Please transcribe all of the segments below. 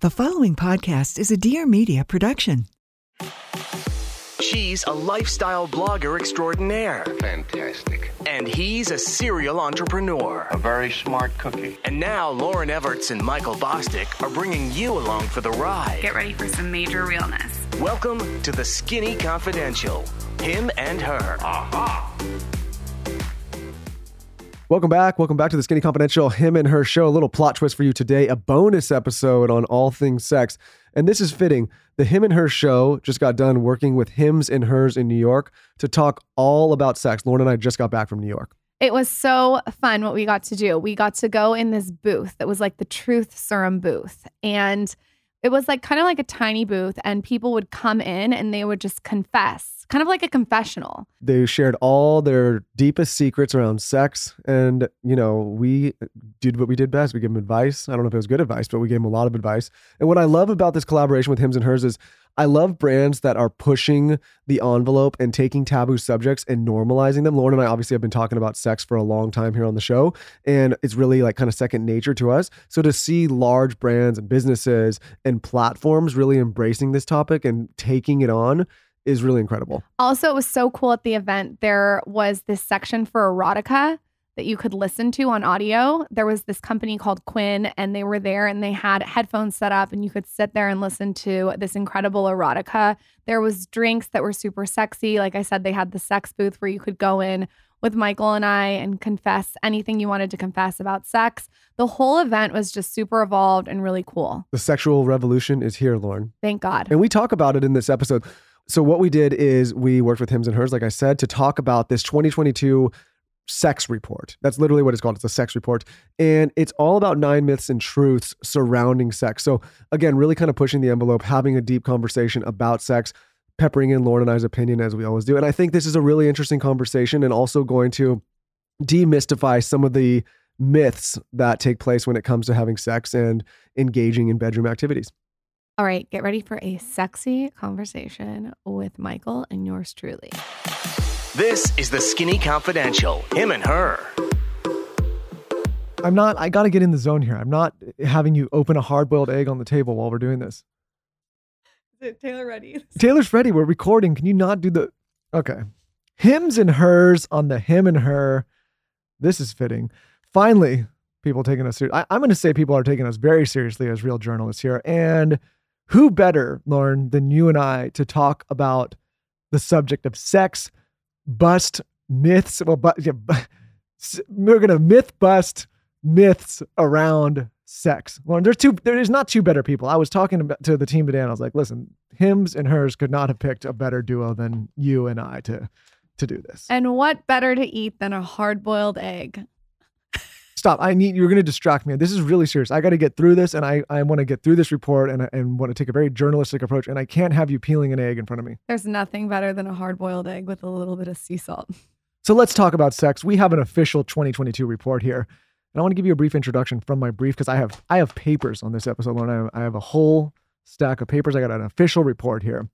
The following podcast is a Dear Media production. She's a lifestyle blogger extraordinaire, Fantastic. and he's a serial entrepreneur. A very smart cookie. And now Lauryn Evarts and Michael Bosstick are bringing you along for the ride. Get ready for some major realness. Welcome to the Skinny Confidential. Him and her. Welcome back. Welcome back to the Skinny Confidential Him and Her show. A little plot twist for you today, a bonus episode on all things sex. And this is fitting. The Him and Her show just got done working with Hims and Hers in New York to talk all about sex. Lauryn and I just got back from New York. It was so fun what we got to do. We got to go in this booth that was like the truth serum booth. And it was like kind of like a tiny booth, and people would come in and they would just confess, kind of like a confessional. They shared all their deepest secrets around sex. And, you know, we did what we did best. We gave them advice. I don't know if it was good advice, but we gave them a lot of advice. And what I love about this collaboration with Hims and Hers is I love brands that are pushing the envelope and taking taboo subjects and normalizing them. Lauryn and I obviously have been talking about sex for a long time here on the show, and it's really like kind of second nature to us. So to see large brands and businesses and platforms really embracing this topic and taking it on is really incredible. Also, it was so cool at the event. There was this section for erotica that you could listen to on audio. There was this company called Quinn, and they were there and they had headphones set up, and you could sit there and listen to this incredible erotica. There was drinks that were super sexy. Like I said, they had the sex booth where you could go in with Michael and I and confess anything you wanted to confess about sex. The whole event was just super evolved and really cool. The sexual revolution is here, Lauryn. Thank God. And we talk about it in this episode. So what we did is we worked with Hims and Hers, like I said, to talk about this 2022 sex report. That's literally what it's called. It's a sex report. And it's all about nine myths and truths surrounding sex. So again, really kind of pushing the envelope, having a deep conversation about sex, peppering in Lauryn and I's opinion as we always do. And I think this is a really interesting conversation and also going to demystify some of the myths that take place when it comes to having sex and engaging in bedroom activities. All right, get ready for a sexy conversation with Michael and yours truly. This is the Skinny Confidential. Him and her. I'm not, I got to get in the zone here. I'm not having you open a hard boiled egg on the table while we're doing this. Is it Taylor ready? Taylor's ready. We're recording. Can you not do the. Okay. Hims and hers on the him and her. This is fitting. Finally, people taking us serious. I'm going to say people are taking us very seriously as real journalists here. And who better, Lauryn, than you and I to talk about the subject of sex, bust myths? Well, but yeah, we're going to myth bust myths around sex. Lauryn, there's two. There is not two better people. I was talking about, to the team today, and I was like, "Listen, Hims and hers could not have picked a better duo than you and I to to do this." And what better to eat than a hard boiled egg? Stop! I need you're going to distract me. This is really serious. I got to get through this, and I I want to get through this report, and and want to take a very journalistic approach. And I can't have you peeling an egg in front of me. There's nothing better than a hard boiled egg with a little bit of sea salt. So let's talk about sex. We have an official 2022 report here. And I want to give you a brief introduction from my brief because I have I have papers on this episode. Lauryn. I have, I have a whole stack of papers. I got an official report here.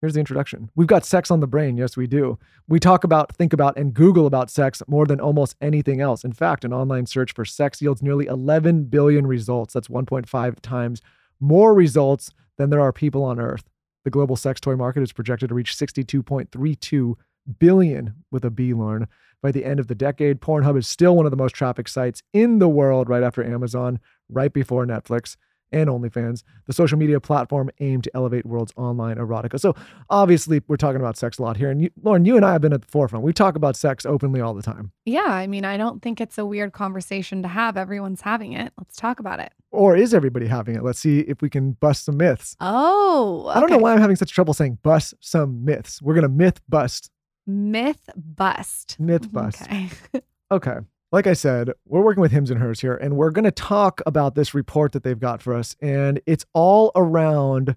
Here's the introduction. We've got sex on the brain. Yes, we do. We talk about, think about, and Google about sex more than almost anything else. In fact, an online search for sex yields nearly 11 billion results. That's 1.5 times more results than there are people on Earth. The global sex toy market is projected to reach 62.32 billion with a B, Lauryn. By the end of the decade, Pornhub is still one of the most trafficked sites in the world, right after Amazon, right before Netflix and OnlyFans, the social media platform aimed to elevate world's online erotica. So obviously, we're talking about sex a lot here. And you, Lauryn, you and I have been at the forefront. We talk about sex openly all the time. Yeah, I mean, I don't think it's a weird conversation to have. Everyone's having it. Let's talk about it. Or is everybody having it? Let's see if we can bust some myths. Oh, I don't know why I'm having such trouble saying bust some myths. We're going to myth bust. Myth bust. Myth mm-hmm, bust. Okay. Okay. Like I said, we're working with Hims and Hers here, and we're going to talk about this report that they've got for us. And it's all around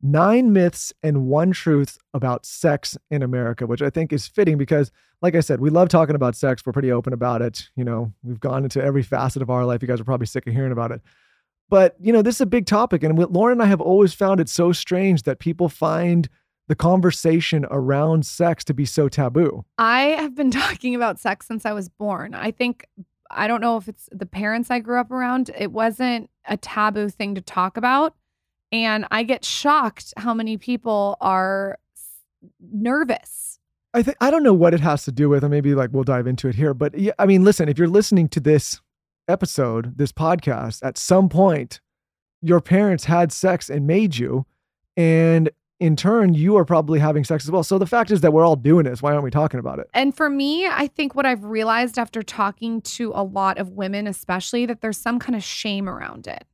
nine myths and one truth about sex in America, which I think is fitting because, like I said, we love talking about sex. We're pretty open about it. You know, we've gone into every facet of our life. You guys are probably sick of hearing about it. But, you know, this is a big topic. And Lauryn and I have always found it so strange that people find the conversation around sex to be so taboo. I have been talking about sex since I was born. I think I don't know if it's the parents I grew up around, it wasn't a taboo thing to talk about. And I get shocked how many people are nervous. I think I don't know what it has to do with, and maybe like we'll dive into it here. But yeah, I mean, listen, if you're listening to this episode, this podcast, at some point, your parents had sex and made you, and in turn, you are probably having sex as well. So the fact is that we're all doing this. Why aren't we talking about it? And for me, I think what I've realized after talking to a lot of women, especially, that there's some kind of shame around it,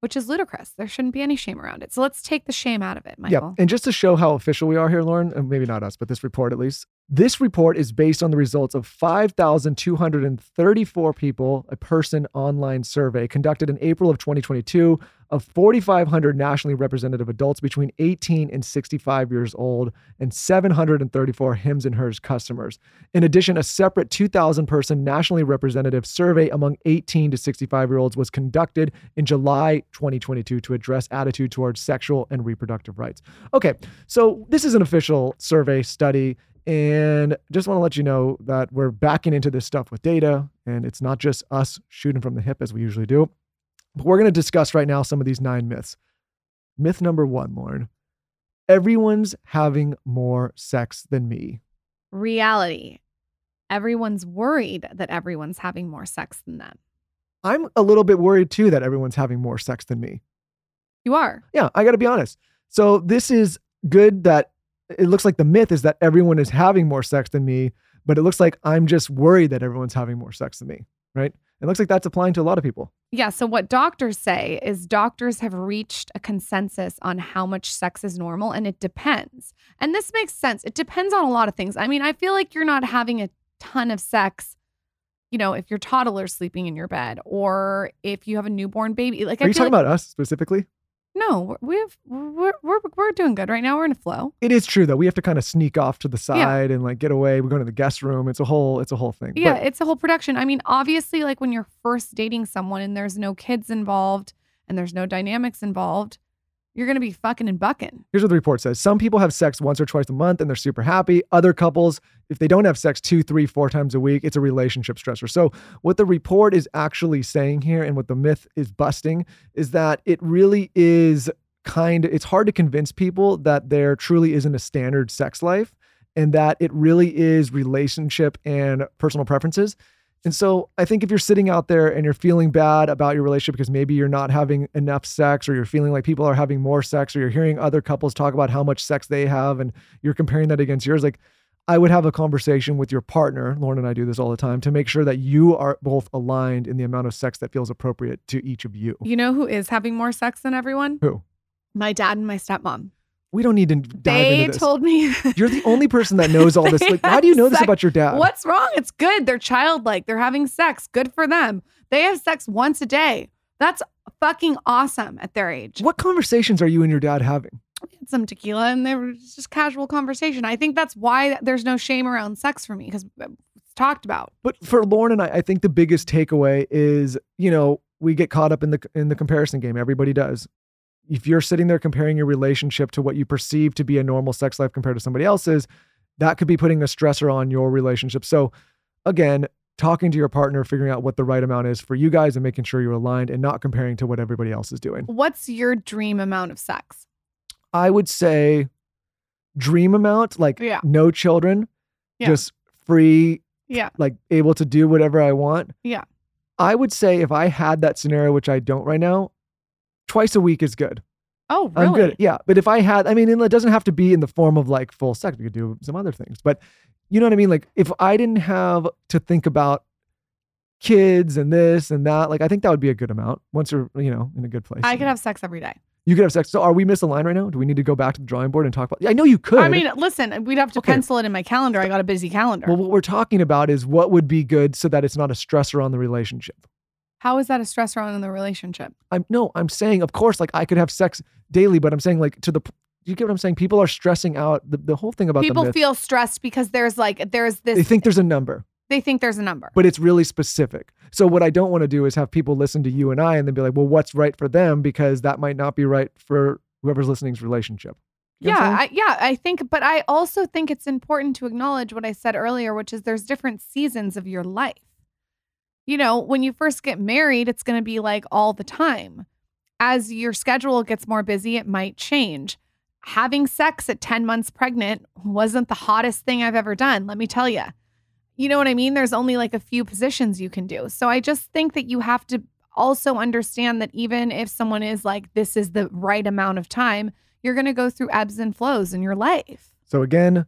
which is ludicrous. There shouldn't be any shame around it. So let's take the shame out of it, Michael. Yeah. And just to show how official we are here, Lauryn, and maybe not us, but this report at least. This report is based on the results of 5,234 people, a person online survey conducted in April of 2022 of 4,500 nationally representative adults between 18 and 65 years old and 734 Hims and Hers customers. In addition, a separate 2,000 person nationally representative survey among 18 to 65 year olds was conducted in July 2022 to address attitude towards sexual and reproductive rights. Okay, so this is an official survey study. And just want to let you know that we're backing into this stuff with data, and it's not just us shooting from the hip as we usually do. But we're going to discuss right now some of these nine myths. Myth number one, Lauryn everyone's having more sex than me. Reality everyone's worried that everyone's having more sex than them. I'm a little bit worried too that everyone's having more sex than me. You are. Yeah, I got to be honest. So this is good that it looks like the myth is that everyone is having more sex than me, but it looks like I'm just worried that everyone's having more sex than me, right? It looks like that's applying to a lot of people. Yeah. So, what doctors say is doctors have reached a consensus on how much sex is normal, and it depends. And this makes sense. It depends on a lot of things. I mean, I feel like you're not having a ton of sex, you know, if your toddler's sleeping in your bed or if you have a newborn baby. Like, Are I you talking like, about us specifically? No, we have, we're, we're, we're doing good right now. We're in a flow. It is true though. We have to kind of sneak off to the side and like get away. We go to the guest room. It's a whole it's a whole thing. Yeah, But it's a whole production. I mean, obviously, like when you're first dating someone and there's no kids involved and there's no dynamics involved, you're gonna be fucking and bucking. here's what the report says. Some people have sex once or twice a month and they're super happy. Other couples, if they don't have sex two, three, four times a week, it's a relationship stressor. So what the report is actually saying here and what the myth is busting is that it really is kind it's hard to convince people that there truly isn't a standard sex life and that it really is relationship and personal preferences. And so I think if you're sitting out there and you're feeling bad about your relationship because maybe you're not having enough sex or you're feeling like people are having more sex or you're hearing other couples talk about how much sex they have and you're comparing that against yours, like I would have a conversation with your partner, Lauryn and I do this all the time, to make sure that you are both aligned in the amount of sex that feels appropriate to each of you. You know who is having more sex than everyone? Who? My dad and my stepmom. We don't need to dive They into this. told me You're the only person that knows all this. Like, how do you know this about your dad? What's wrong? It's good. They're childlike. They're having sex. Good for them. They have sex once a day. That's fucking awesome at their age. What conversations are you and your dad having? Some tequila and there was just casual conversation. I think that's why there's no shame around sex for me because it's talked about. But for Lauryn and I, I think the biggest takeaway is, you know, we get caught up in the in the comparison game. Everybody does. If you're sitting there comparing your relationship to what you perceive to be a normal sex life compared to somebody else's, that could be putting a stressor on your relationship. So again, talking to your partner, figuring out what the right amount is for you guys and making sure you're aligned and not comparing to what everybody else is doing. What's your dream amount of sex? I would say dream amount, like Yeah. no children, Yeah. just free, Yeah. like able to do whatever I want. Yeah. I would say if I had that scenario, which I don't right now, twice a week is good. Oh, really? I'm good. Yeah. But if I had, I mean, it doesn't have to be in the form of like full sex. We could do some other things. But you know what I mean? Like if I didn't have to think about kids and this and that, like I think that would be a good amount once you're, you know, in a good place. I could have sex every day. You could have sex. So are we misaligned right now? Do we need to go back to the drawing board and talk about? I know you could. I mean, listen, we'd have to Okay. pencil it in my calendar. I got a busy calendar. well, what we're talking about is what would be good so that it's not a stressor on the relationship. How is that a stressor on in the relationship? I'm no, I'm saying, of course, like I could have sex daily, but I'm saying like to the. You get what I'm saying? People are stressing out. The, the whole thing about the People feel stressed because there's like there's this they think there's a number, they think there's a number. but it's really specific. So what I don't want to do is have people listen to you and I and then be like, well, what's right for them because that might not be right for whoever's listening's relationship. You know yeah. I, yeah, I think, but I also think it's important to acknowledge what I said earlier, which is there's different seasons of your life. You know, when you first get married, it's going to be like all the time. As your schedule gets more busy, it might change. Having sex at 10 months pregnant wasn't the hottest thing I've ever done, let me tell you. You know what I mean? There's only like a few positions you can do. So I just think that you have to also understand that even if someone is like, this is the right amount of time, you're going to go through ebbs and flows in your life. So again,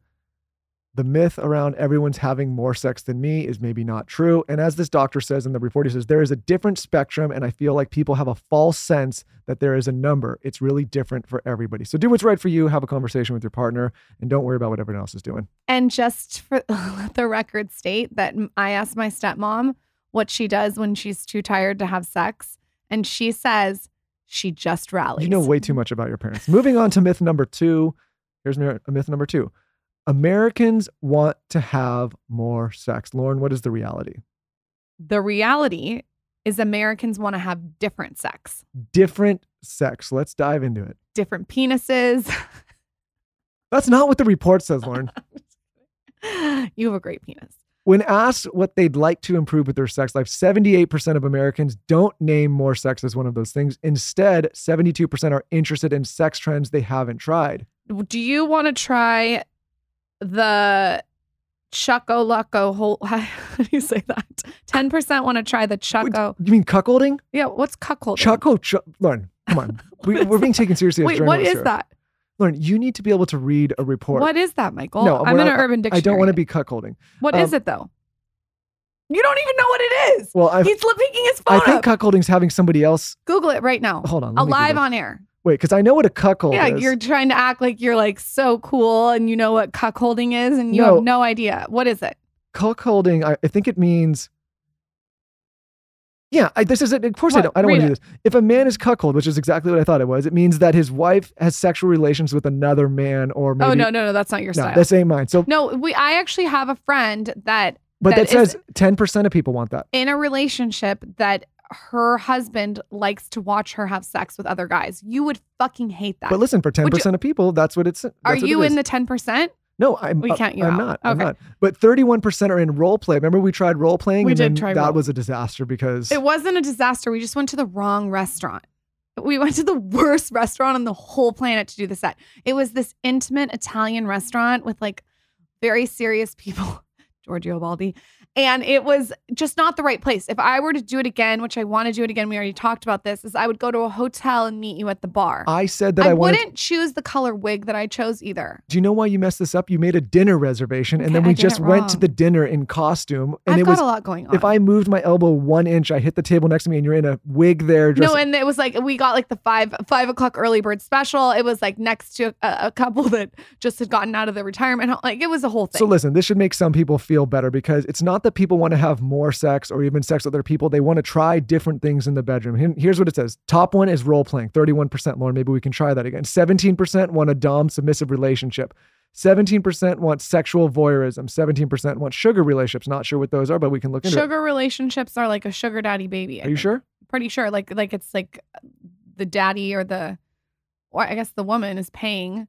the myth around everyone's having more sex than me is maybe not true. And as this doctor says in the report, he says there is a different spectrum. And I feel like people have a false sense that there is a number. It's really different for everybody. So do what's right for you, have a conversation with your partner, and don't worry about what everyone else is doing. And just for the record state that I asked my stepmom what she does when she's too tired to have sex. And she says she just rallies. You know way too much about your parents. Moving on to myth number two. Here's myth number two Americans want to have more sex. Lauryn, what is the reality? The reality is Americans want to have different sex, Different sex. Let's dive into it. different penises. That's not what the report says, Lauryn. you have a great penis. When asked what they'd like to improve with their sex life, 78% of Americans don't name more sex as one of those things. Instead, 72% are interested in sex trends they haven't tried. Do you want to try the Chucko Lucko whole? How do you say that? 10% want to try the Wait, Chucko. You mean cuckolding? Yeah, what's cuckolding? Chucko, ch- Lauryn, come on. we, we're is being taken seriously as Wait, what journalists here. that? Lauryn, you need to be able to read a report. What is that, Michael? No, I'm in an urban dictionary. I don't want to be cuckolding. What is um, it though? You don't even know what it is. Well, I He's picking his phone. I think up. cuckolding's having somebody else. Google it right now. Hold on. Alive on air. Wait, because I know what a cuckold yeah, is. you're trying to act like you're like so cool and you know what cuckolding is and you No. have no idea. What is it? cuckolding. I, I think it means. Yeah, I, this is it. Of course, I What? don't. I don't want to do this. If a man is cuckold, which is exactly what I thought it was, it means that his wife has sexual relations with another man, or oh, maybe. oh no, no, no, that's not your no, style. this ain't mine. So, no, we I actually have a friend that but that, that is- says ten percent of people want that. in a relationship that her husband likes to watch her have sex with other guys. You would fucking hate that. But listen, for ten Would you- percent of people, that's what it's. Are what you it in the 10%? No, I'm. We can't. you I'm out. not. I'm Okay. not. But thirty-one percent are in role play. Remember, we tried role playing, We and did try that role- was a disaster because It wasn't a disaster. We just went to the wrong restaurant. We went to the worst restaurant on the whole planet to do the set. It was this intimate Italian restaurant with like very serious people, Giorgio Baldi. And it was just not the right place. If I were to do it again, which I want to do it again, we already talked about this, is I would go to a hotel and meet you at the bar. I said that I, I wanted. wouldn't choose the color wig that I chose either. Do you know why you messed this up? You made a dinner reservation, and Okay, then we just went to the dinner in costume, and I've it got was. a lot going on. If I moved my elbow one inch, I hit the table next to me, and you're in a wig there. Dressed, No, and it was like we got like the five five o'clock early bird special. It was like next to a, a couple that just had gotten out of the retirement home. Like it was a whole thing. So listen, this should make some people feel better because it's not that people want to have more sex or even sex with other people. They want to try different things in the bedroom. Here's what it says. Top one is role playing, 31%. Lauryn, maybe we can try that again. 17% want a dom submissive relationship. 17% want sexual voyeurism. 17% want sugar relationships. Not sure what those are, but we can look into it. sugar relationships are like a sugar daddy baby. I Are you think. sure? Pretty sure. Like like it's like the daddy or the or I guess the woman is paying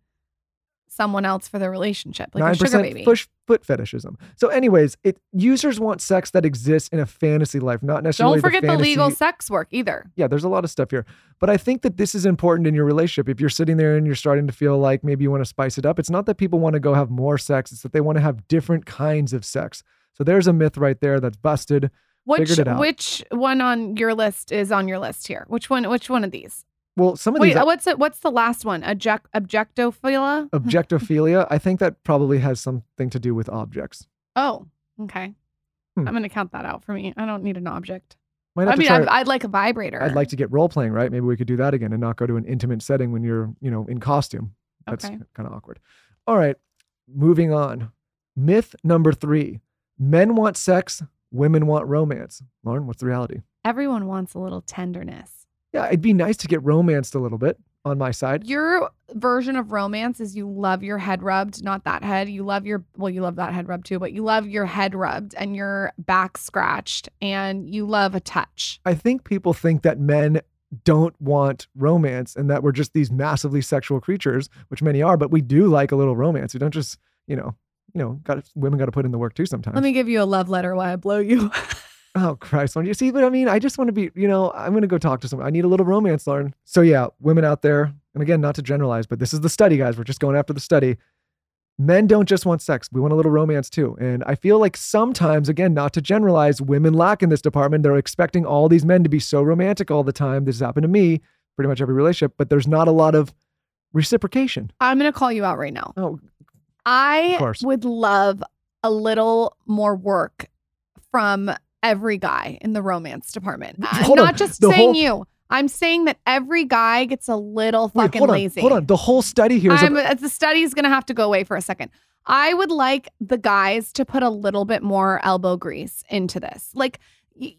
someone else for their relationship, like Nine a sugar baby. push foot fetishism. So, anyways, it users want sex that exists in a fantasy life, not necessarily. Don't forget the, fantasy, legal sex work either. Yeah, there's a lot of stuff here, but I think that this is important in your relationship. If you're sitting there and you're starting to feel like maybe you want to spice it up, it's not that people want to go have more sex; it's that they want to have different kinds of sex. So there's a myth right there that's busted. Which it out. which one on your list is on your list here? Which one? Which one of these? Well, some of Wait, these uh, what's it? What's the last one? Object objectophilia. objectophilia, I think that probably has something to do with objects. Oh, okay. Hmm. I'm gonna count that out for me. I don't need an object. I mean. I'd, I'd like a vibrator. I'd like to get role playing, right? Maybe we could do that again and not go to an intimate setting when you're, you know, in costume. That's Okay. kind of awkward. All right, moving on. Myth number three: Men want sex, women want romance. Lauryn, what's the reality? Everyone wants a little tenderness. Yeah, it'd be nice to get romanced a little bit on my side. Your version of romance is you love your head rubbed, not that head. You love your well, you love that head rubbed too, but you love your head rubbed and your back scratched, and you love a touch. I think people think that men don't want romance and that we're just these massively sexual creatures, which many are, but we do like a little romance. We don't just, you know, you know, got women got to put in the work too sometimes. Let me give you a love letter while I blow you. Oh Christ! Don't you see? But I mean, I just want to be. You know, I'm going to go talk to someone. I need a little romance, Lauryn. So yeah, women out there, and again, not to generalize, but this is the study, guys. We're just going after the study. Men don't just want sex; we want a little romance too. And I feel like sometimes, again, not to generalize, women lack in this department. They're expecting all these men to be so romantic all the time. This has happened to me, pretty much every relationship. But there's not a lot of reciprocation. I'm going to call you out right now. Oh, I would love a little more work from every guy in the romance department. I'm on. not just The saying whole- you. I'm saying that every guy gets a little wait, fucking hold on, lazy. hold on. The whole study here is. I'm, ab- uh, the study's going to have to go away for a second. I would like the guys to put a little bit more elbow grease into this. Like, y-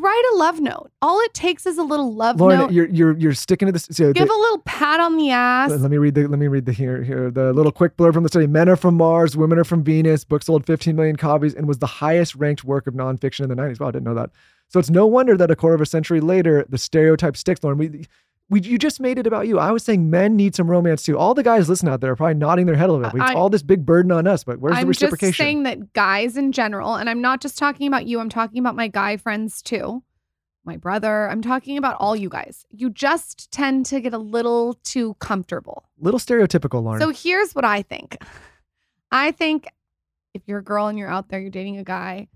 write a love note. All it takes is a little love Lauryn, note. you're you're you're sticking to this. So Give the- a little pat on the ass. Let me read the let me read the here here the little quick blurb from the study. Men are from Mars, women are from Venus. Book sold 15 million copies and was the highest ranked work of nonfiction in the 90s. Wow, I didn't know that. So it's no wonder that a quarter of a century later, the stereotype sticks. Lauryn, we we you just made it about you. I was saying men need some romance too. All the guys listening out there are probably nodding their head a little bit. It's I- all this big burden on us, but where's the reciprocation? I'm just saying that guys in general, and I'm not just talking about you, I'm talking about my guy friends too, my brother. I'm talking about all you guys. You just tend to get a little too comfortable. little stereotypical, Lauryn. So here's what I think. I think if you're a girl and you're out there, you're dating a guy,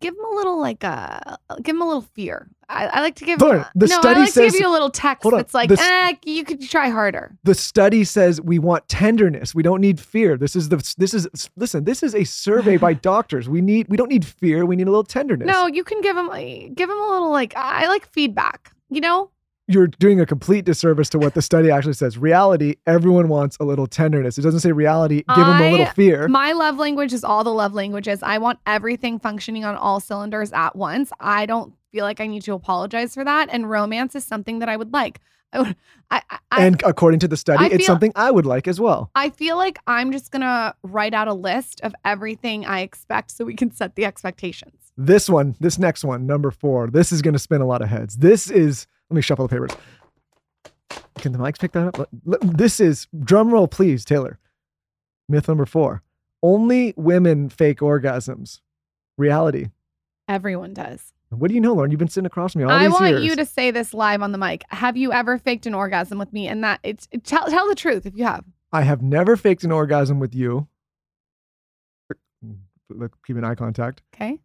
give him a little like a give him a little fear. I, I like to give Lauryn, the no, study I like to says- give you a little text on, that's like, the eh, you could try harder. the study says we want tenderness. We don't need fear. This is the this is listen. This is a survey by doctors. We need we don't need fear. We need a little tenderness. No, you can give them give him a little like I like feedback. You know, you're doing a complete disservice to what the study actually says. Reality, everyone wants a little tenderness. It doesn't say reality, give them a little fear. My love language is all the love languages. I want everything functioning on all cylinders at once. I don't feel like I need to apologize for that. And romance is something that I would like. I, would- I, I, I- and according to the study, I it's feel- something I would like as well. I feel like I'm just gonna write out a list of everything I expect so we can set the expectations. This one, this next one, number four, this is going to spin a lot of heads. This is, let me shuffle the papers. Can the mics pick that up? This is, drum roll, please, Taylor. Myth number four only women fake orgasms. Reality. Everyone does. What do you know, Lauryn? You've been sitting across from me all this time. I want you to say this live on the mic. Have you ever faked an orgasm with me? And that it's tell tell the truth if you have. I have never faked an orgasm with you. Look, keep an eye contact. Okay.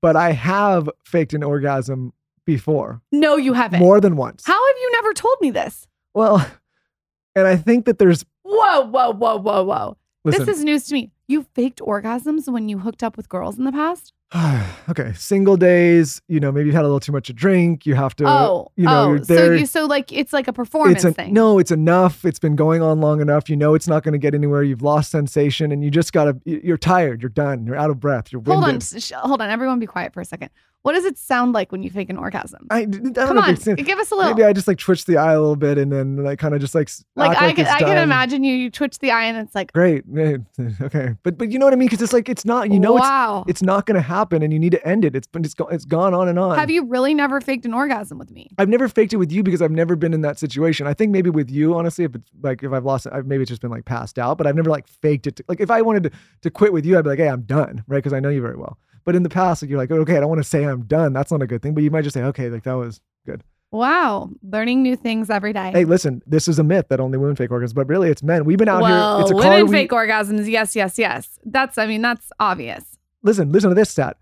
But I have faked an orgasm before, No, you haven't. more than once. How have you never told me this? Well, and I think that there's Whoa, whoa, whoa, whoa, whoa. listen. This is news to me. You faked orgasms when you hooked up with girls in the past? okay, single days. You know, maybe you've had a little too much to drink. You have to. oh, you know, oh. So you so like it's like a performance thing. no, it's enough. It's been going on long enough. You know, it's not going to get anywhere. You've lost sensation, and you just gotta. You're tired. You're done. You're out of breath. You're Hold on, sh- hold on. Everyone, be quiet for a second. What does it sound like when you fake an orgasm? I, I don't Come know on, give us a little. Maybe I just like twitch the eye a little bit, and then like kind of just like like I like can, I can imagine you. You twitch the eye, and it's like, Great. eh, Okay. But but you know what I mean? Because it's like it's not. You know wow. it's it's not going to happen, and you need to end it. It's been it's go, it's gone on and on. Have you really never faked an orgasm with me? I've never faked it with you because I've never been in that situation. I think maybe with you, honestly, if it's like if I've lost it, I've maybe it's just been like passed out, but I've never like faked it. To, like if I wanted to, to quit with you, I'd be like, hey, I'm done, right? Because I know you very well. But in the past, like you're like, okay, I don't want to say I'm done. That's not a good thing. But you might just say, okay, like that was good. Wow, learning new things every day. Hey, listen, this is a myth that only women fake orgasms, but really it's men. We've been out well, here. It's a women card we, fake orgasms. Yes, yes, yes. That's. I mean, that's obvious. listen, listen to this stat.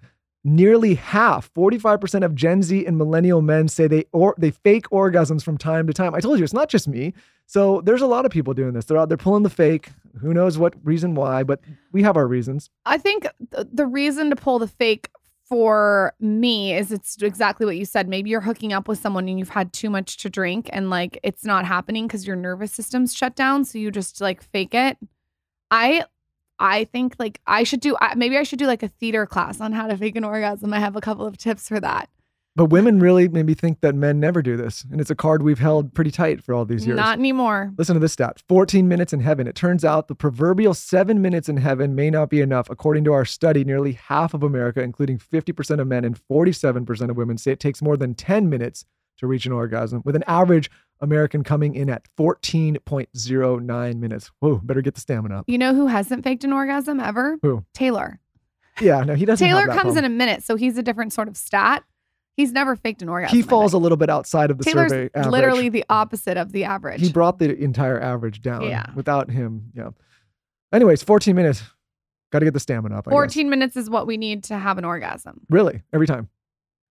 Nearly half, 45% of Gen Z and millennial men say they or they fake orgasms from time to time. I told you it's not just me. So there's a lot of people doing this. They're out there pulling the fake. Who knows what reason why, but we have our reasons. I think th- the reason to pull the fake for me is it's exactly what you said. Maybe you're hooking up with someone and you've had too much to drink and like it's not happening because your nervous system's shut down. So you just like fake it. I I think like I should do maybe I should do like a theater class on how to fake an orgasm. I have a couple of tips for that. But women really maybe think that men never do this. And it's a card we've held pretty tight for all these years. Not anymore. Listen to this stat 14 minutes in heaven. It turns out the proverbial seven minutes in heaven may not be enough. According to our study, nearly half of America, including 50% of men and 47% of women, say it takes more than 10 minutes to reach an orgasm, with an average American coming in at 14.09 minutes. Whoa, better get the stamina up. You know who hasn't faked an orgasm ever? Who? Taylor. Yeah, no, he doesn't. Taylor comes in a minute, so he's a different sort of stat. He's never faked an orgasm. He falls a little bit outside of the Taylor's survey average. literally the opposite of the average. he brought the entire average down. Yeah. Without him, yeah. Anyways, 14 minutes. Got to get the stamina up. I guess. 14 minutes is what we need to have an orgasm. Really, every time.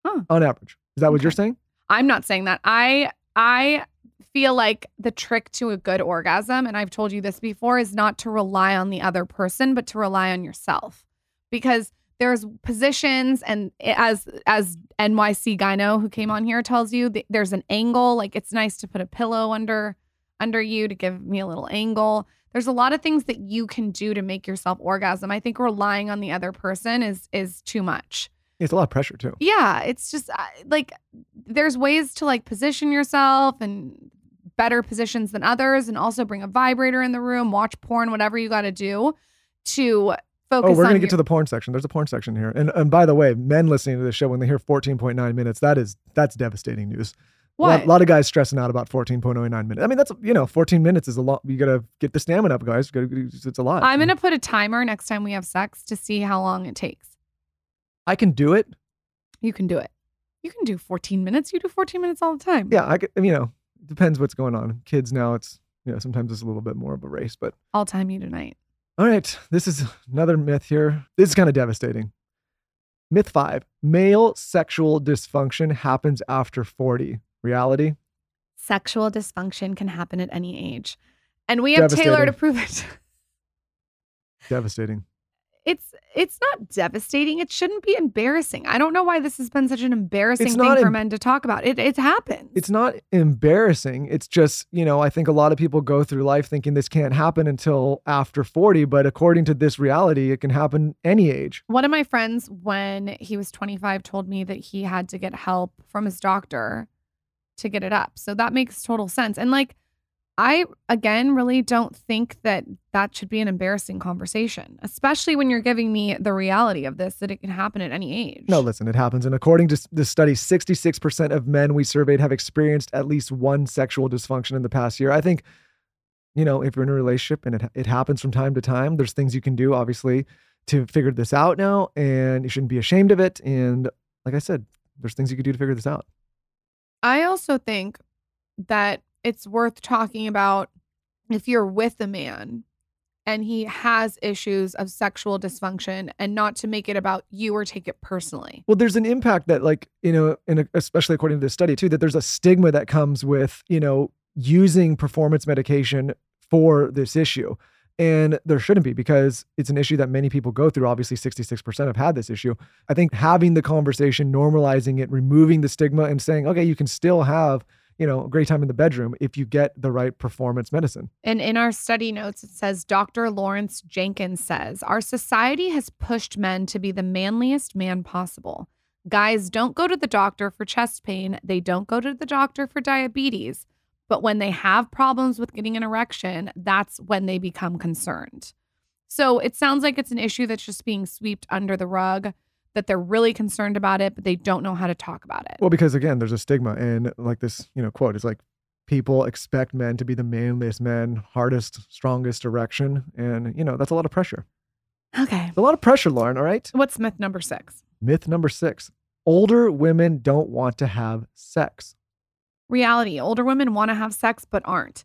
Huh. On average. Is that what you're saying? I'm not saying that. I I feel like the trick to a good orgasm, and I've told you this before, is not to rely on the other person, but to rely on yourself. Because there's positions and as as NYC Gyno who came on here tells you, there's an angle. Like it's nice to put a pillow under under you to give me a little angle. There's a lot of things that you can do to make yourself orgasm. I think relying on the other person is is too much. It's a lot of pressure too. Yeah, it's just uh, like there's ways to like position yourself and better positions than others, and also bring a vibrator in the room, watch porn, whatever you got to do to focus. Oh, we're on gonna get your- to the porn section. There's a porn section here. And and by the way, men listening to this show when they hear 14.9 minutes, that is that's devastating news. What? A lot, lot of guys stressing out about 14.09 minutes. I mean, that's you know, 14 minutes is a lot. You gotta get the stamina up, guys. Gotta- It's a lot. I'm gonna put a timer next time we have sex to see how long it takes. I can do it. You can do it. You can do 14 minutes. You do 14 minutes all the time. Yeah, I could, you know, depends what's going on. Kids now, it's you know, sometimes it's a little bit more of a race, but I'll time you tonight. All right, this is another myth here. This is kind of devastating. Myth five male sexual dysfunction happens after 40. Reality? Sexual dysfunction can happen at any age, and we have Taylor to prove it. Devastating. It's it's not devastating. It shouldn't be embarrassing. I don't know why this has been such an embarrassing It's thing for em- men to talk about. It it happens. It's not embarrassing. It's just, you know, I think a lot of people go through life thinking this can't happen until after 40, but according to this reality, it can happen any age. One of my friends, when he was 25, told me that he had to get help from his doctor to get it up. So that makes total sense. And like, I again really don't think that that should be an embarrassing conversation, especially when you're giving me the reality of this that it can happen at any age. No, listen, it happens. And according to this study, 66% of men we surveyed have experienced at least one sexual dysfunction in the past year. I think, you know, if you're in a relationship and it, it happens from time to time, there's things you can do, obviously, to figure this out now. And you shouldn't be ashamed of it. And like I said, there's things you can do to figure this out. I also think that it's worth talking about if you're with a man and he has issues of sexual dysfunction and not to make it about you or take it personally. Well, there's an impact that, like, you know, and especially according to this study too, that there's a stigma that comes with, you know, using performance medication for this issue. And there shouldn't be because it's an issue that many people go through. Obviously, 66% have had this issue. I think having the conversation, normalizing it, removing the stigma, and saying, okay, you can still have, you know, a great time in the bedroom if you get the right performance medicine. And in our study notes, it says Dr. Lawrence Jenkins says, Our society has pushed men to be the manliest man possible. Guys don't go to the doctor for chest pain, they don't go to the doctor for diabetes. But when they have problems with getting an erection, that's when they become concerned. So it sounds like it's an issue that's just being swept under the rug, that they're really concerned about it, but they don't know how to talk about it. Well, because again, there's a stigma, and like this, you know, quote is like, people expect men to be the manliest men, hardest, strongest erection, and you know that's a lot of pressure. Okay. It's a lot of pressure, Lauryn. All right. What's myth number six? Myth number six: older women don't want to have sex. reality. Older women want to have sex but aren't.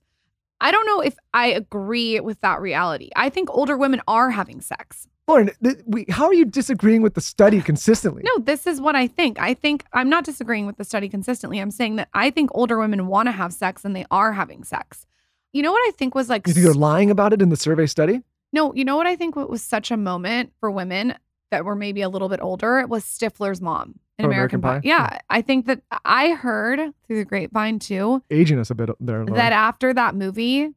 I don't know if I agree with that reality. I think older women are having sex. Lauryn, th- we, how are you disagreeing with the study consistently? No, this is what I think. I think I'm not disagreeing with the study consistently. I'm saying that I think older women want to have sex and they are having sex. You know what I think was like You think they're lying about it in the survey study? No, you know what I think what was such a moment for women that were maybe a little bit older It was Stifler's mom in American, American Pie. Pie? Yeah, I think that I heard through the grapevine too Aging us a bit uh, there, Lauryn. that after that movie,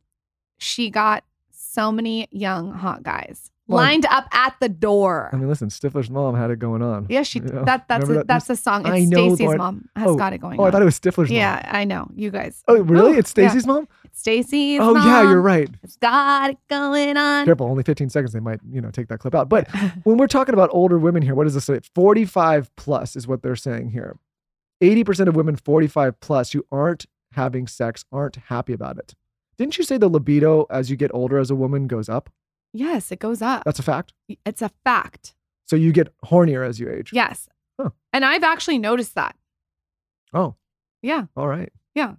she got so many young hot guys Well, lined up at the door. I mean, listen, Stifler's mom had it going on. yeah, she You know, that that's a, that? that's a song. I know, Stacy's Lauryn. mom has Oh, got it going on. Oh, I thought it was Stifler's yeah. I know. You guys. Oh, really? Ooh, it's yeah. Stacy's mom? It's Stacy's Oh, mom. yeah, you're right. It's got it going on. Careful, only 15 seconds. They might, you know, take that clip out. But when we're talking about older women here, what does this say? 45 plus is what they're saying here. 80% of women 45 plus who aren't having sex aren't happy about it. Didn't you say the libido as you get older as a woman goes up? Yes, it goes up. That's a fact. It's a fact. So you get hornier as you age. Yes. Huh. And I've actually noticed that. Oh, Yeah. all right. Yeah.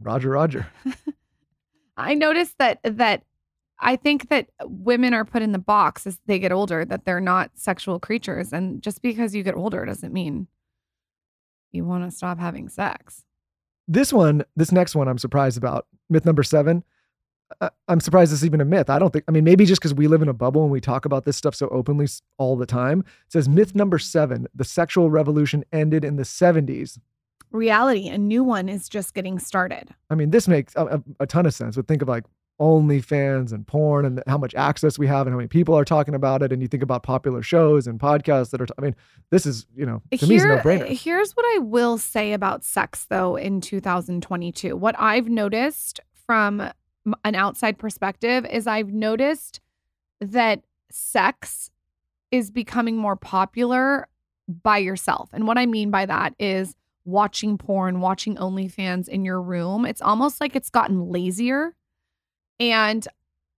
Roger, Roger. I noticed that that I think that women are put in the box as they get older that they're not sexual creatures and just because you get older doesn't mean you want to stop having sex. This one, this next one, I'm surprised about. Myth number seven. I'm surprised this is even a myth. I don't think, I mean, maybe just because we live in a bubble and we talk about this stuff so openly all the time. It says myth number seven the sexual revolution ended in the 70s. Reality, a new one is just getting started. I mean, this makes a, a, ton of sense. But think of like OnlyFans and porn and how much access we have and how many people are talking about it. And you think about popular shows and podcasts that are, t- I mean, this is, you know, to me, is no brainer. Here's what I will say about sex, though, in 2022. What I've noticed from an outside perspective is I've noticed that sex is becoming more popular by yourself. And what I mean by that is watching porn, watching OnlyFans in your room. It's almost like it's gotten lazier. And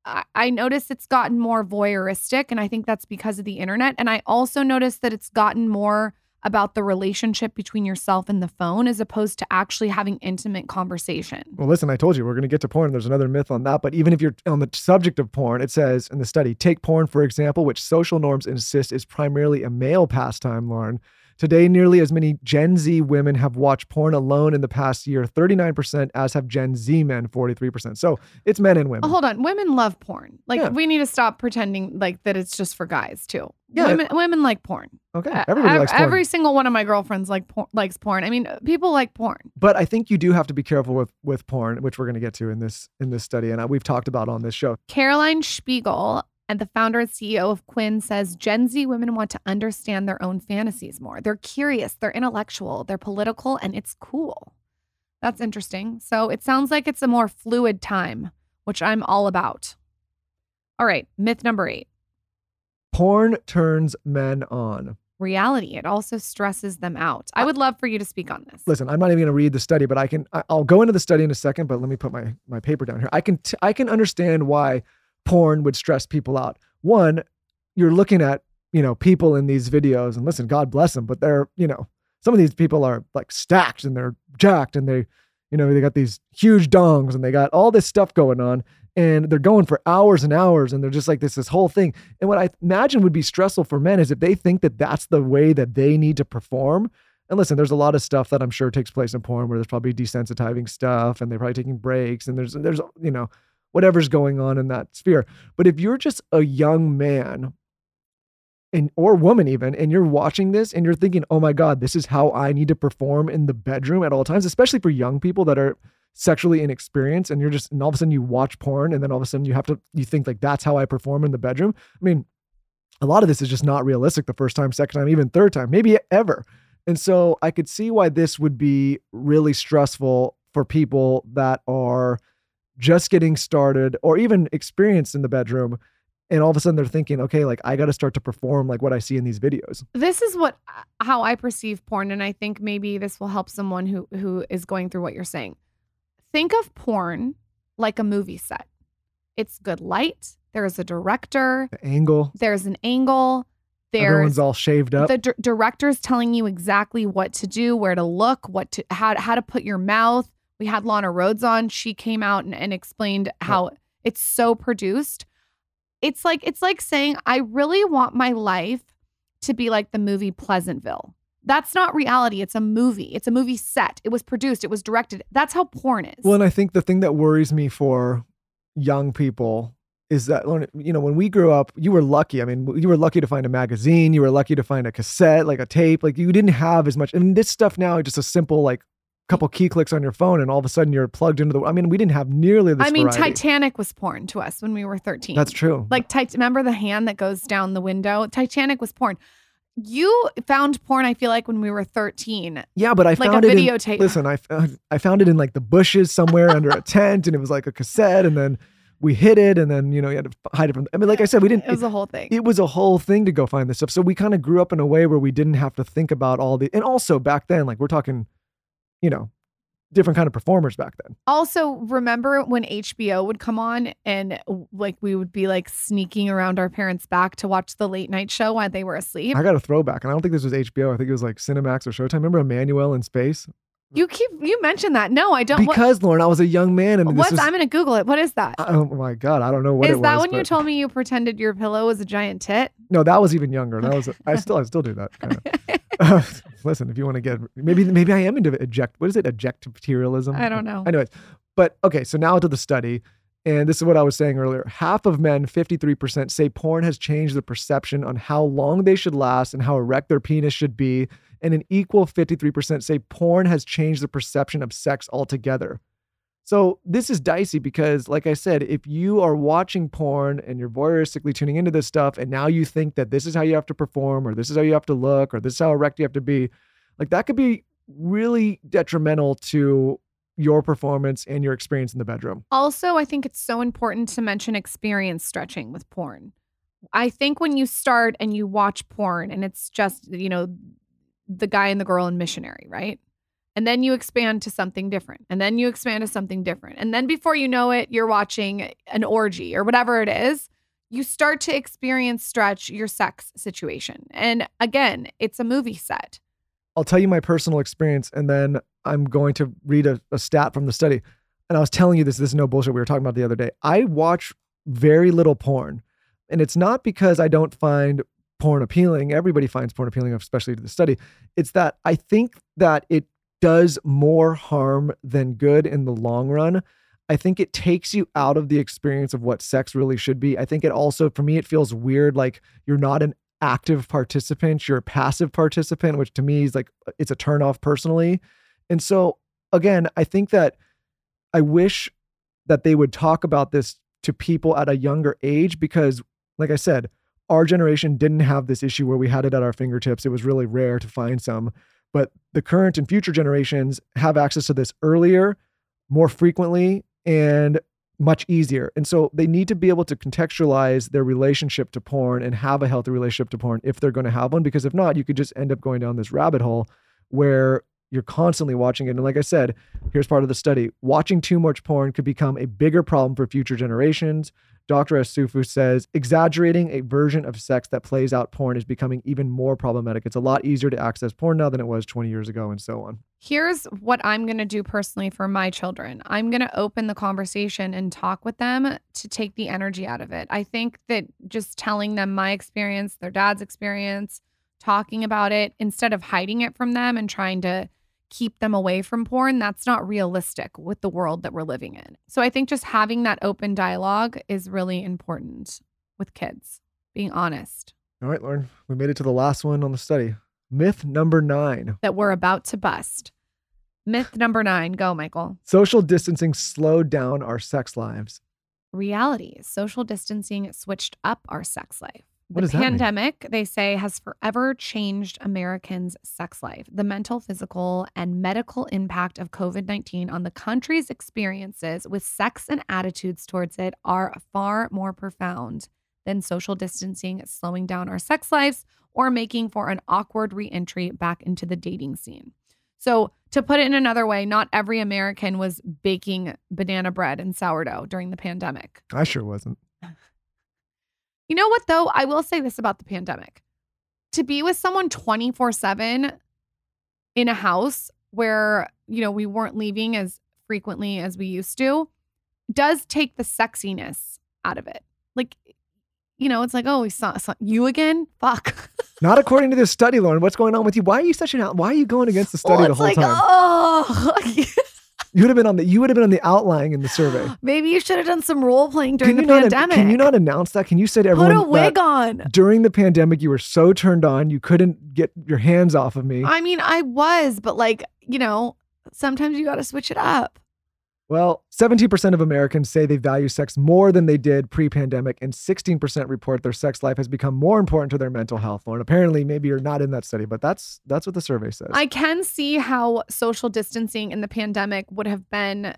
I, notice it's gotten more voyeuristic. And I think that's because of the internet. And I also noticed that it's gotten more about the relationship between yourself and the phone as opposed to actually having intimate conversation. Well, listen, I told you we're going to get to porn. There's another myth on that. But even if you're on the subject of porn, it says in the study take porn, for example, which social norms insist is primarily a male pastime, Lauryn. Today, nearly as many Gen Z women have watched porn alone in the past year, 39%, as have Gen Z men, 43%. So it's men and women. Oh, hold on. Women love porn. Like Yeah. we need to stop pretending like that it's just for guys too. Yeah. Women women like porn. okay. Everybody ev- likes porn. Every single one of my girlfriends like por- likes porn. I mean, people like porn. but I think you do have to be careful with with porn, which we're going to get to in this in this study, and uh, we've talked about on this show. Caroline Spiegel and the founder and CEO of Quinn says Gen Z women want to understand their own fantasies more. They're curious, they're intellectual, they're political, and it's cool. That's interesting. So it sounds like it's a more fluid time, which I'm all about. All right, myth number eight Porn turns men on. reality. It also stresses them out. I would love for you to speak on this. Listen, I'm not even going to read the study, but I can. I'll go into the study in a second. But let me put my my paper down here. I can t- I can understand why porn would stress people out. One, you're looking at you know people in these videos, and listen, God bless them, but they're you know some of these people are like stacked and they're jacked and they you know they got these huge dongs and they got all this stuff going on and they're going for hours and hours and they're just like this this whole thing and what i imagine would be stressful for men is if they think that that's the way that they need to perform and listen there's a lot of stuff that i'm sure takes place in porn where there's probably desensitizing stuff and they're probably taking breaks and there's there's you know whatever's going on in that sphere. But if you're just a young man and or woman even and you're watching this and you're thinking oh my god this is how i need to perform in the bedroom at all times especially for young people that are sexually inexperienced and you're just and all of a sudden you watch porn and then all of a sudden you have to you think like that's how i perform in the bedroom. I mean a lot of this is just not realistic the first time second time even third time maybe ever. And so i could see why this would be really stressful for people that are just getting started or even experienced in the bedroom and all of a sudden they're thinking okay like i got to start to perform like what i see in these videos this is what uh, how I perceive porn, and I think maybe this will help someone who who is going through what you're saying. Think of porn like a movie set. It's good light. There's a director. the angle There's an angle. everyone's There's all shaved up the di- director's telling you exactly what to do, where to look, what to how how to put your mouth. We had Lana Rhoades on. She came out and, and explained how it's so produced. It's like it's like saying I really want my life to be like the movie Pleasantville. That's not reality. It's a movie. It's a movie set. It was produced. It was directed. That's how porn is. Well, and I think the thing that worries me for young people is that when you know when we grew up, you were lucky. I mean, you were lucky to find a magazine. You were lucky to find a cassette, like a tape. Like you didn't have as much. and this stuff now is just a simple like couple key clicks on your phone, and all of a sudden you're plugged into the. I mean, we didn't have nearly this. I mean, variety. Titanic was porn to us when we were 13. That's true. Like, tit- remember the hand that goes down the window? Titanic was porn. You found porn, I feel like, when we were 13. yeah, but I like a found it. In, listen, I found I found it in like the bushes somewhere under a tent, and it was like a cassette, and then we hid it, and then you know you had to hide it from. I mean, like I said, we didn't. It was a whole thing. it was a whole thing to go find this stuff. So we kind of grew up in a way where we didn't have to think about all the and also back then, like we're talking, you know, different kind of performers back then. Also, remember when HBO would come on and like we would be like sneaking around our parents' back to watch the late night show while they were asleep? I got a throwback, and I don't think this was HBO. I think it was like Cinemax or Showtime. Remember Emmanuelle in space? You keep you mentioned that. No, I don't. What- Because Lauryn, I was a young man, and what's this was. I'm gonna Google it. What is that? oh my god, I don't know what Is that was. when you told me you pretended your pillow was a giant tit? No, that was even younger. That was. I still, I still do that. Listen, if you want to get, maybe, maybe I am into eject. What is it? Eject materialism. I don't know. Anyways, but okay. So now to the study, and this is what I was saying earlier. Half of men, fifty-three percent, say porn has changed the perception on how long they should last and how erect their penis should be, and an equal fifty-three percent say porn has changed the perception of sex altogether. So this is dicey because, like I said, if you are watching porn and you're voyeuristically tuning into this stuff, and now you think that this is how you have to perform, or this is how you have to look, or this is how erect you have to be, like that could be really detrimental to your performance and your experience in the bedroom. Also, I think it's so important to mention experience stretching with porn. I think when you start and you watch porn and it's just, you know, the guy and the girl in missionary, right? And then you expand to something different. And then you expand to something different. And then before you know it, you're watching an orgy or whatever it is. You start to experience stretch your sex situation. And again, it's a movie set. I'll tell you my personal experience, and then I'm going to read a, a stat from the study. And I was telling you this, this is no bullshit. We were talking about the other day. I watch very little porn. And it's not because I don't find porn appealing. Everybody finds porn appealing, especially to the study. It's that I think that it does more harm than good in the long run. I think it takes you out of the experience of what sex really should be. I think it also, for me, it feels weird like you're not an active participant, you're a passive participant, which to me is like uh, it's a turnoff personally. And so, again, I think that I wish that they would talk about this to people at a younger age because, like I said, our generation didn't have this issue where we had it at our fingertips. It was really rare to find some. But the current and future generations have access to this earlier, more frequently, and much easier. And so they need to be able to contextualize their relationship to porn and have a healthy relationship to porn if they're going to have one. Because if not, you could just end up going down this rabbit hole where you're constantly watching it. And like I said, here's part of the study watching too much porn could become a bigger problem for future generations. Dr. Asufu says exaggerating a version of sex that plays out porn is becoming even more problematic. It's a lot easier to access porn now than it was 20 years ago, and so on. Here's what I'm going to do personally for my children I'm going to open the conversation and talk with them to take the energy out of it. I think that just telling them my experience, their dad's experience, talking about it instead of hiding it from them and trying to keep them away from porn, that's not realistic with the world that we're living in. So I think just having that open dialogue is really important with kids, being honest All right, Lauryn, we made it to the last one on the study. Myth number nine that we're about to bust. Myth number nine, go, Michael. social distancing slowed down our sex lives. Reality social distancing switched up our sex life. What the pandemic, they say, has forever changed Americans' sex life. The mental, physical, and medical impact of COVID 19 on the country's experiences with sex and attitudes towards it are far more profound than social distancing slowing down our sex lives or making for an awkward reentry back into the dating scene. So, to put it in another way, not every American was baking banana bread and sourdough during the pandemic. I sure wasn't. You know what, though? I will say this about the pandemic to be with someone 24 7 in a house where, you know, we weren't leaving as frequently as we used to does take the sexiness out of it. Like, you know, it's like, oh, we saw, saw you again? Fuck. Not according to this study, Lauryn. What's going on with you? Why are you such an out? Why are you going against the study Well, the whole like, time? oh, You would have been on the you would have been on the outlying in the survey. maybe you should have done some role playing during the not pandemic. can you not announce that? Can you say to put a wig on? during the pandemic you were so turned on you couldn't get your hands off of me? I mean, I was, but like, you know, sometimes you got to switch it up. Well, 17% of Americans say they value sex more than they did pre pandemic, and 16% report their sex life has become more important to their mental health. Lauryn, apparently, maybe you're not in that study, but that's that's what the survey says. I can see how social distancing in the pandemic would have been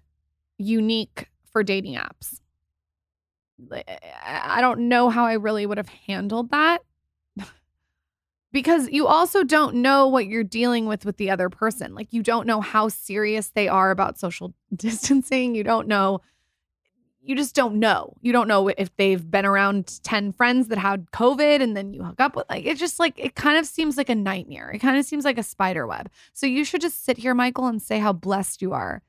unique for dating apps. I don't know how I really would have handled that. Because you also don't know what you're dealing with with the other person. Like you don't know how serious they are about social distancing. You don't know you just don't know. You don't know if they've been around 10 friends that had COVID and then you hook up with like it's just like it kind of seems like a nightmare. It kind of seems like a spider web. So you should just sit here, Michael, and say how blessed you are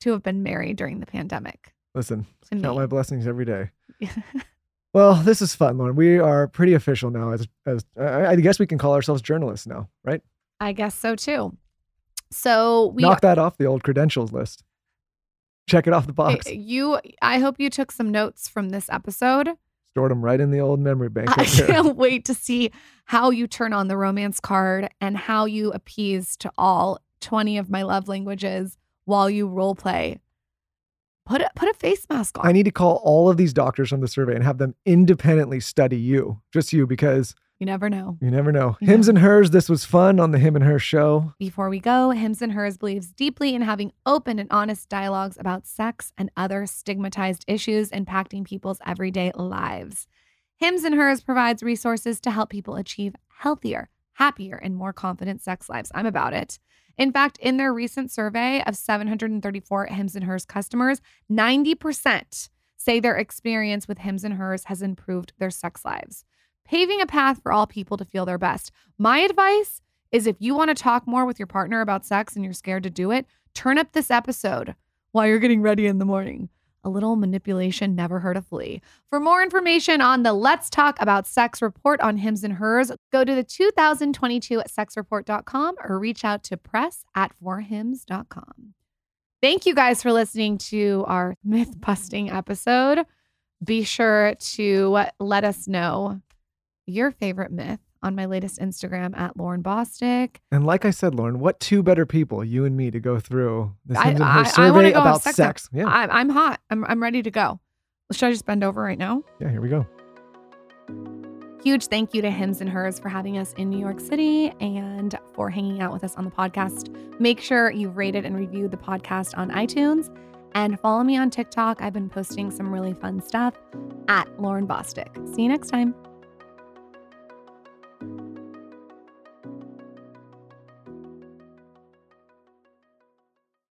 to have been married during the pandemic. Listen, count me. my blessings every day. Well, this is fun, Lauryn. We are pretty official now. As as I guess we can call ourselves journalists now, right? I guess so too. So we Knock that off the old credentials list. Check it off the box. you I hope you took some notes from this episode. Stored them right in the old memory bank. I can't wait to see how you turn on the romance card and how you appease to all 20 of my love languages while you role play. Put a, put a face mask on. I need to call all of these doctors from the survey and have them independently study you, just you, because you never know. you never know. Yeah. Hims and hers. This was fun on the Him and Her show. Before we go, Hims and Hers believes deeply in having open and honest dialogues about sex and other stigmatized issues impacting people's everyday lives. Hims and Hers provides resources to help people achieve healthier, happier, and more confident sex lives. I'm about it. In fact, in their recent survey of 734 Hims and Hers customers, 90% say their experience with Hims and Hers has improved their sex lives, paving a path for all people to feel their best. My advice is if you want to talk more with your partner about sex and you're scared to do it, turn up this episode while you're getting ready in the morning. A little manipulation never hurt a flea. For more information on the Let's Talk About Sex report on Hims and Hers, go to the 2022 at sexreport.com or reach out to press at forhims.com. Thank you guys for listening to our myth busting episode. Be sure to let us know your favorite myth on my latest Instagram at Lauryn Bosstick. And like I said, Lauryn, what two better people, you and me, to go through this I, I, I survey to go about sex. sex? Yeah, I'm, I'm hot. I'm, I'm ready to go. Should I just bend over right now? yeah. Here we go. Huge thank you to Hims and Hers for having us in New York City and for hanging out with us on the podcast. Make sure you've rated and reviewed the podcast on iTunes and follow me on TikTok. I've been posting some really fun stuff at Lauryn Bosstick. See you next time.